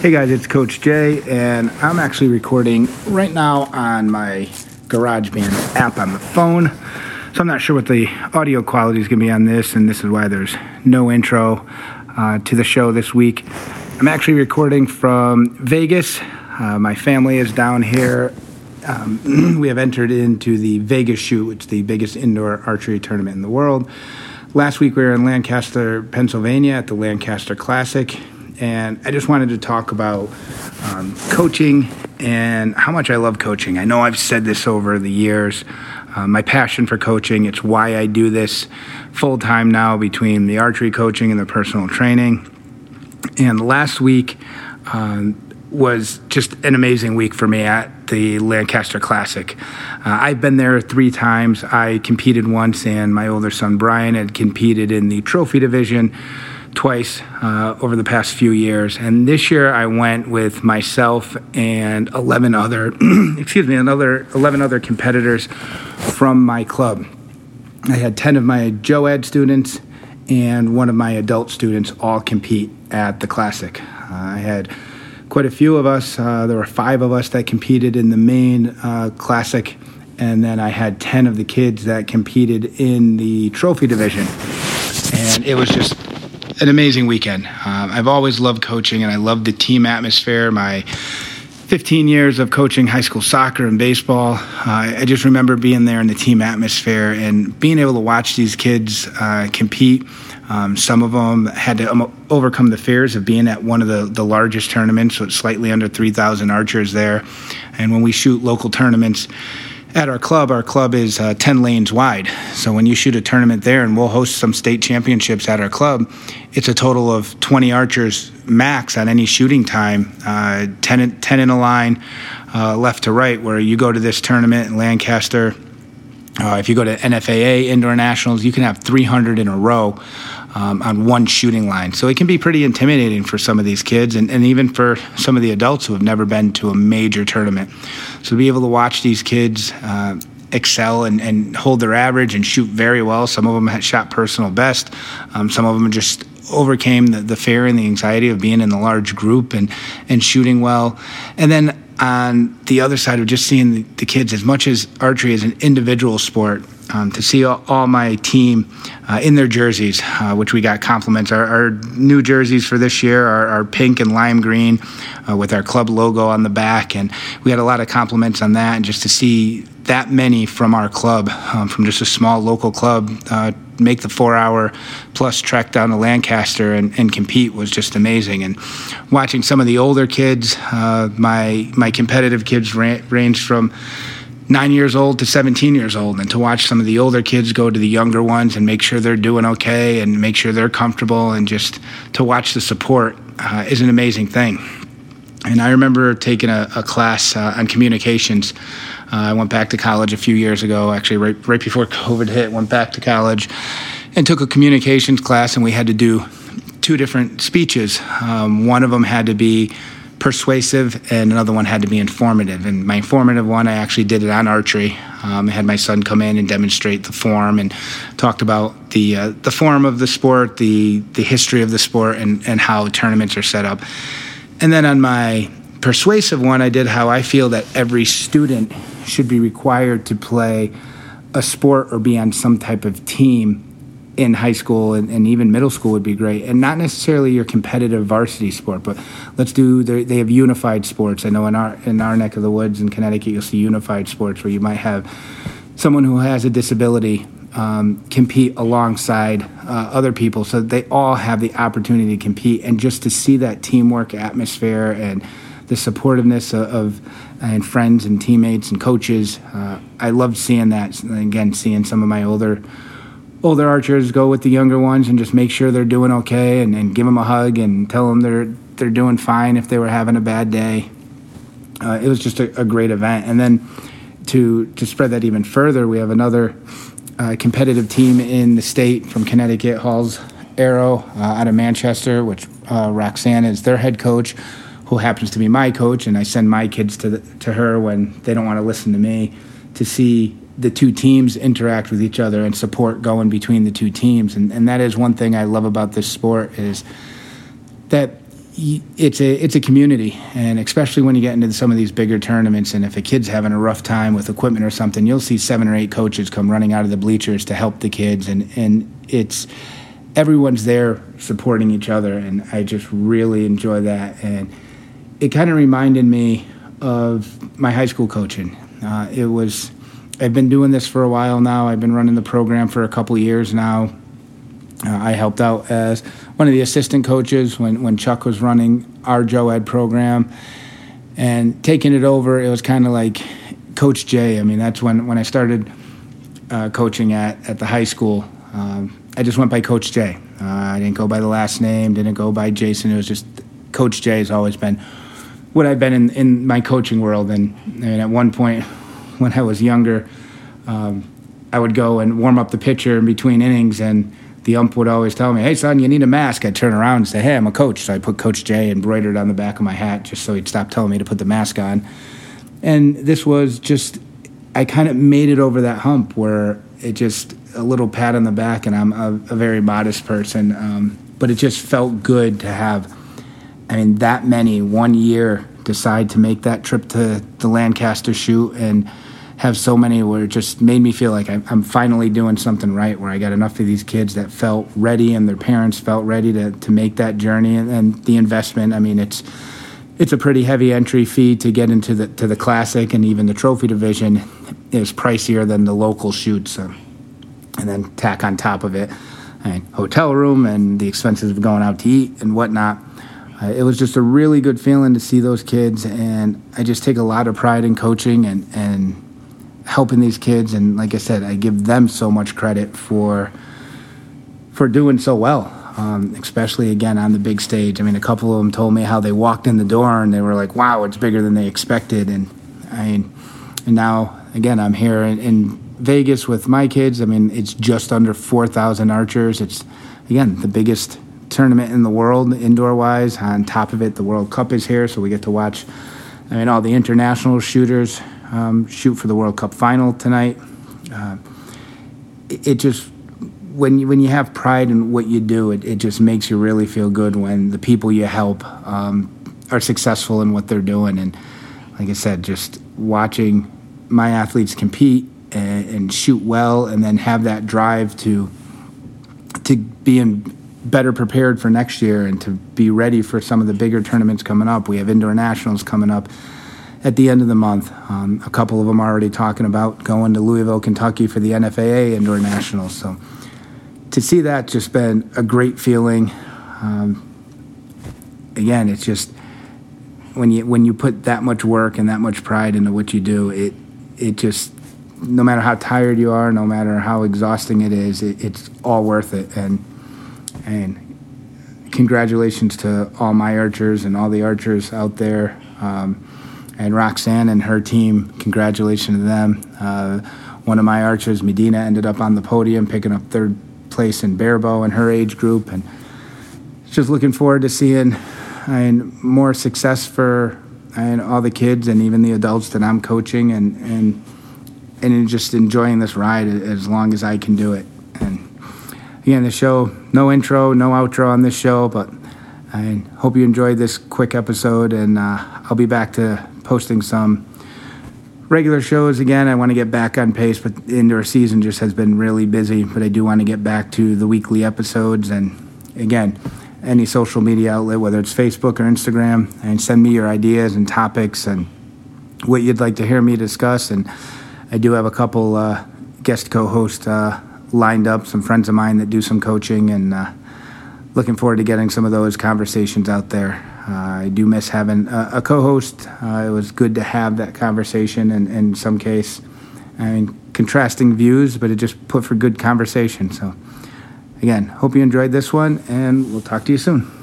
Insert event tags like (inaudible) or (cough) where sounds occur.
Hey guys, it's Coach Jay, and I'm actually recording right now on my GarageBand app on the phone. So I'm not sure what the audio quality is going to be on this, and this is why there's no intro uh, to the show this week. I'm actually recording from Vegas. Uh, my family is down here. Um, (clears throat) we have entered into the Vegas Shoot, which is the biggest indoor archery tournament in the world. Last week we were in Lancaster, Pennsylvania at the Lancaster Classic, and I just wanted to talk about um, coaching and how much I love coaching. I know I've said this over the years. Uh, my passion for coaching, it's why I do this full time now between the archery coaching and the personal training. And last week um, was just an amazing week for me at the Lancaster Classic. Uh, I've been there three times. I competed once, and my older son Brian had competed in the trophy division twice uh, over the past few years. And this year I went with myself and 11 other, (clears throat) excuse me, another 11 other competitors from my club. I had 10 of my JOAD students and one of my adult students all compete at the Classic. Uh, I had quite a few of us. Uh, there were five of us that competed in the main uh, Classic, and then I had 10 of the kids that competed in the trophy division. And it was just an amazing weekend. Um, I've always loved coaching, and I love the team atmosphere. My 15 years of coaching high school soccer and baseball, uh, I just remember being there in the team atmosphere and being able to watch these kids uh, compete. Um, some of them had to um, overcome the fears of being at one of the, the largest tournaments, so it's slightly under 3,000 archers there. And when we shoot local tournaments, at our club, our club is uh, 10 lanes wide. So when you shoot a tournament there, and we'll host some state championships at our club, it's a total of 20 archers max on any shooting time, uh, 10, 10 in a line, uh, left to right, where you go to this tournament in Lancaster. Uh, if you go to NFAA Indoor Nationals, you can have 300 in a row um, on one shooting line. So it can be pretty intimidating for some of these kids and, and even for some of the adults who have never been to a major tournament. So to be able to watch these kids uh, excel and, and, hold their average and shoot very well, some of them had shot personal best, um, some of them just overcame the, the fear and the anxiety of being in the large group and, and shooting well. And then on the other side of just seeing the, the kids, as much as archery is an individual sport, um, to see all, all my team uh, in their jerseys, uh, which we got compliments. Our, our, new jerseys for this year are, are pink and lime green uh, with our club logo on the back, and we had a lot of compliments on that. And just to see that many from our club, um, from just a small local club, uh, make the four-hour plus trek down to Lancaster and, and, compete was just amazing. And watching some of the older kids, uh, my my competitive kids ran, ranged from nine years old to 17 years old, and to watch some of the older kids go to the younger ones and make sure they're doing okay and make sure they're comfortable, and just to watch the support uh, is an amazing thing. And I remember taking a, a class uh, on communications. Uh, I went back to college a few years ago, actually, right, right before (laughs) COVID hit, went back to college and took a communications class, and we had to do two different speeches. Um, one of them had to be persuasive, and another one had to be informative. And my informative one, I actually did it on archery. Um, I had my son come in and demonstrate the form and talked about the uh, the form of the sport, the the history of the sport, and and how tournaments are set up. And then on my persuasive one, I did how I feel that every student should be required to play a sport or be on some type of team in high school and, and, even middle school would be great. And not necessarily your competitive varsity sport but let's do they have unified sports. I know in our in our neck of the woods in connecticut you'll see unified sports where you might have someone who has a disability um, compete alongside uh, other people. So they all have the opportunity to compete. And just to see that teamwork atmosphere and the supportiveness of, of and friends and teammates and coaches uh, i loved seeing that. Again seeing some of my older older archers go with the younger ones and just make sure they're doing okay and, and give them a hug and tell them they're they're doing fine if they were having a bad day. Uh, it was just a, a, great event, and then to to spread that even further, we have another uh, competitive team in the state from Connecticut, Halls Arrow uh, out of Manchester, which uh, Roxanne is their head coach, who happens to be my coach, and I send my kids to the, to her when they don't want to listen to me to see the two teams interact with each other and support going between the two teams. And, and that is one thing I love about this sport is that it's a it's a community, and especially when you get into some of these bigger tournaments, and if a kid's having a rough time with equipment or something, you'll see seven or eight coaches come running out of the bleachers to help the kids, and and it's everyone's there supporting each other, and I just really enjoy that, and it kind of reminded me of my high school coaching. Uh, it was I've been doing this for a while now. I've been running the program for a couple years now. Uh, I helped out as one of the assistant coaches when, when Chuck was running our JOAD program. And taking it over, it was kind of like Coach Jay. I mean, that's when, when I started uh, coaching at, at the high school. Um, I just went by Coach Jay. Uh, I didn't go by the last name, didn't go by Jason. It was just Coach Jay has always been what I've been in, in my coaching world. And, and at one point, when I was younger, um, I would go and warm up the pitcher in between innings, and the ump would always tell me, "Hey, son, you need a mask." I'd turn around and say, "Hey, I'm a coach." So I put Coach J embroidered on the back of my hat just so he'd stop telling me to put the mask on. And this was just, I kind of made it over that hump where it just a little pat on the back, and I'm a, a very modest person, um, but it just felt good to have. I mean, that many one year decide to make that trip to the Lancaster shoot and have so many where it just made me feel like I'm finally doing something right, where I got enough of these kids that felt ready and their parents felt ready to, to make that journey and, and the investment. I mean, it's it's a pretty heavy entry fee to get into the to the classic and even the trophy division is pricier than the local shoots, so, and then tack on top of it, and hotel room and the expenses of going out to eat and whatnot. Uh, it was just a really good feeling to see those kids, and I just take a lot of pride in coaching and and helping these kids. And like I said, I give them so much credit for for doing so well. Um, especially again on the big stage. I mean, a couple of them told me how they walked in the door and they were like, "Wow, it's bigger than they expected." And I mean, and now again, I'm here in, in Vegas with my kids. I mean, it's just under four thousand archers. It's again the biggest tournament in the world indoor wise. On top of it, the World Cup is here, so we get to watch. I mean, all the international shooters um, shoot for the World Cup final tonight. Uh, it, it, just when you when you have pride in what you do, it, it just makes you really feel good when the people you help um, are successful in what they're doing. And like I said, just watching my athletes compete and, and shoot well, and then have that drive to to be in better prepared for next year and to be ready for some of the bigger tournaments coming up. We have indoor nationals coming up at the end of the month. Um, a couple of them are already talking about going to Louisville, Kentucky for the NFAA Indoor Nationals. So to see that just been a great feeling. Um, again, it's just when you when you put that much work and that much pride into what you do, it it just no matter how tired you are, no matter how exhausting it is, it, it's all worth it. And and congratulations to all my archers and all the archers out there. Um, and Roxanne and her team. Congratulations to them. Uh, one of my archers, Medina, ended up on the podium, picking up third place in barebow in her age group, and just looking forward to seeing I mean, more success for and all the kids and even the adults that I'm coaching, and and and just enjoying this ride as long as I can do it. And again, the show, no intro, no outro on this show, but I hope you enjoyed this quick episode, and uh, I'll be back to posting some regular shows again. I want to get back on pace, but the indoor season just has been really busy. But I do want to get back to the weekly episodes. And again, any social media outlet, whether it's Facebook or Instagram, and send me your ideas and topics and what you'd like to hear me discuss. And I do have a couple uh, guest co hosts uh, lined up, some friends of mine that do some coaching, and uh, looking forward to getting some of those conversations out there. I do miss having a, a co-host. Uh, it was good to have that conversation, and in some case, I mean, contrasting views, but it just put for good conversation. So, again, hope you enjoyed this one, and we'll talk to you soon.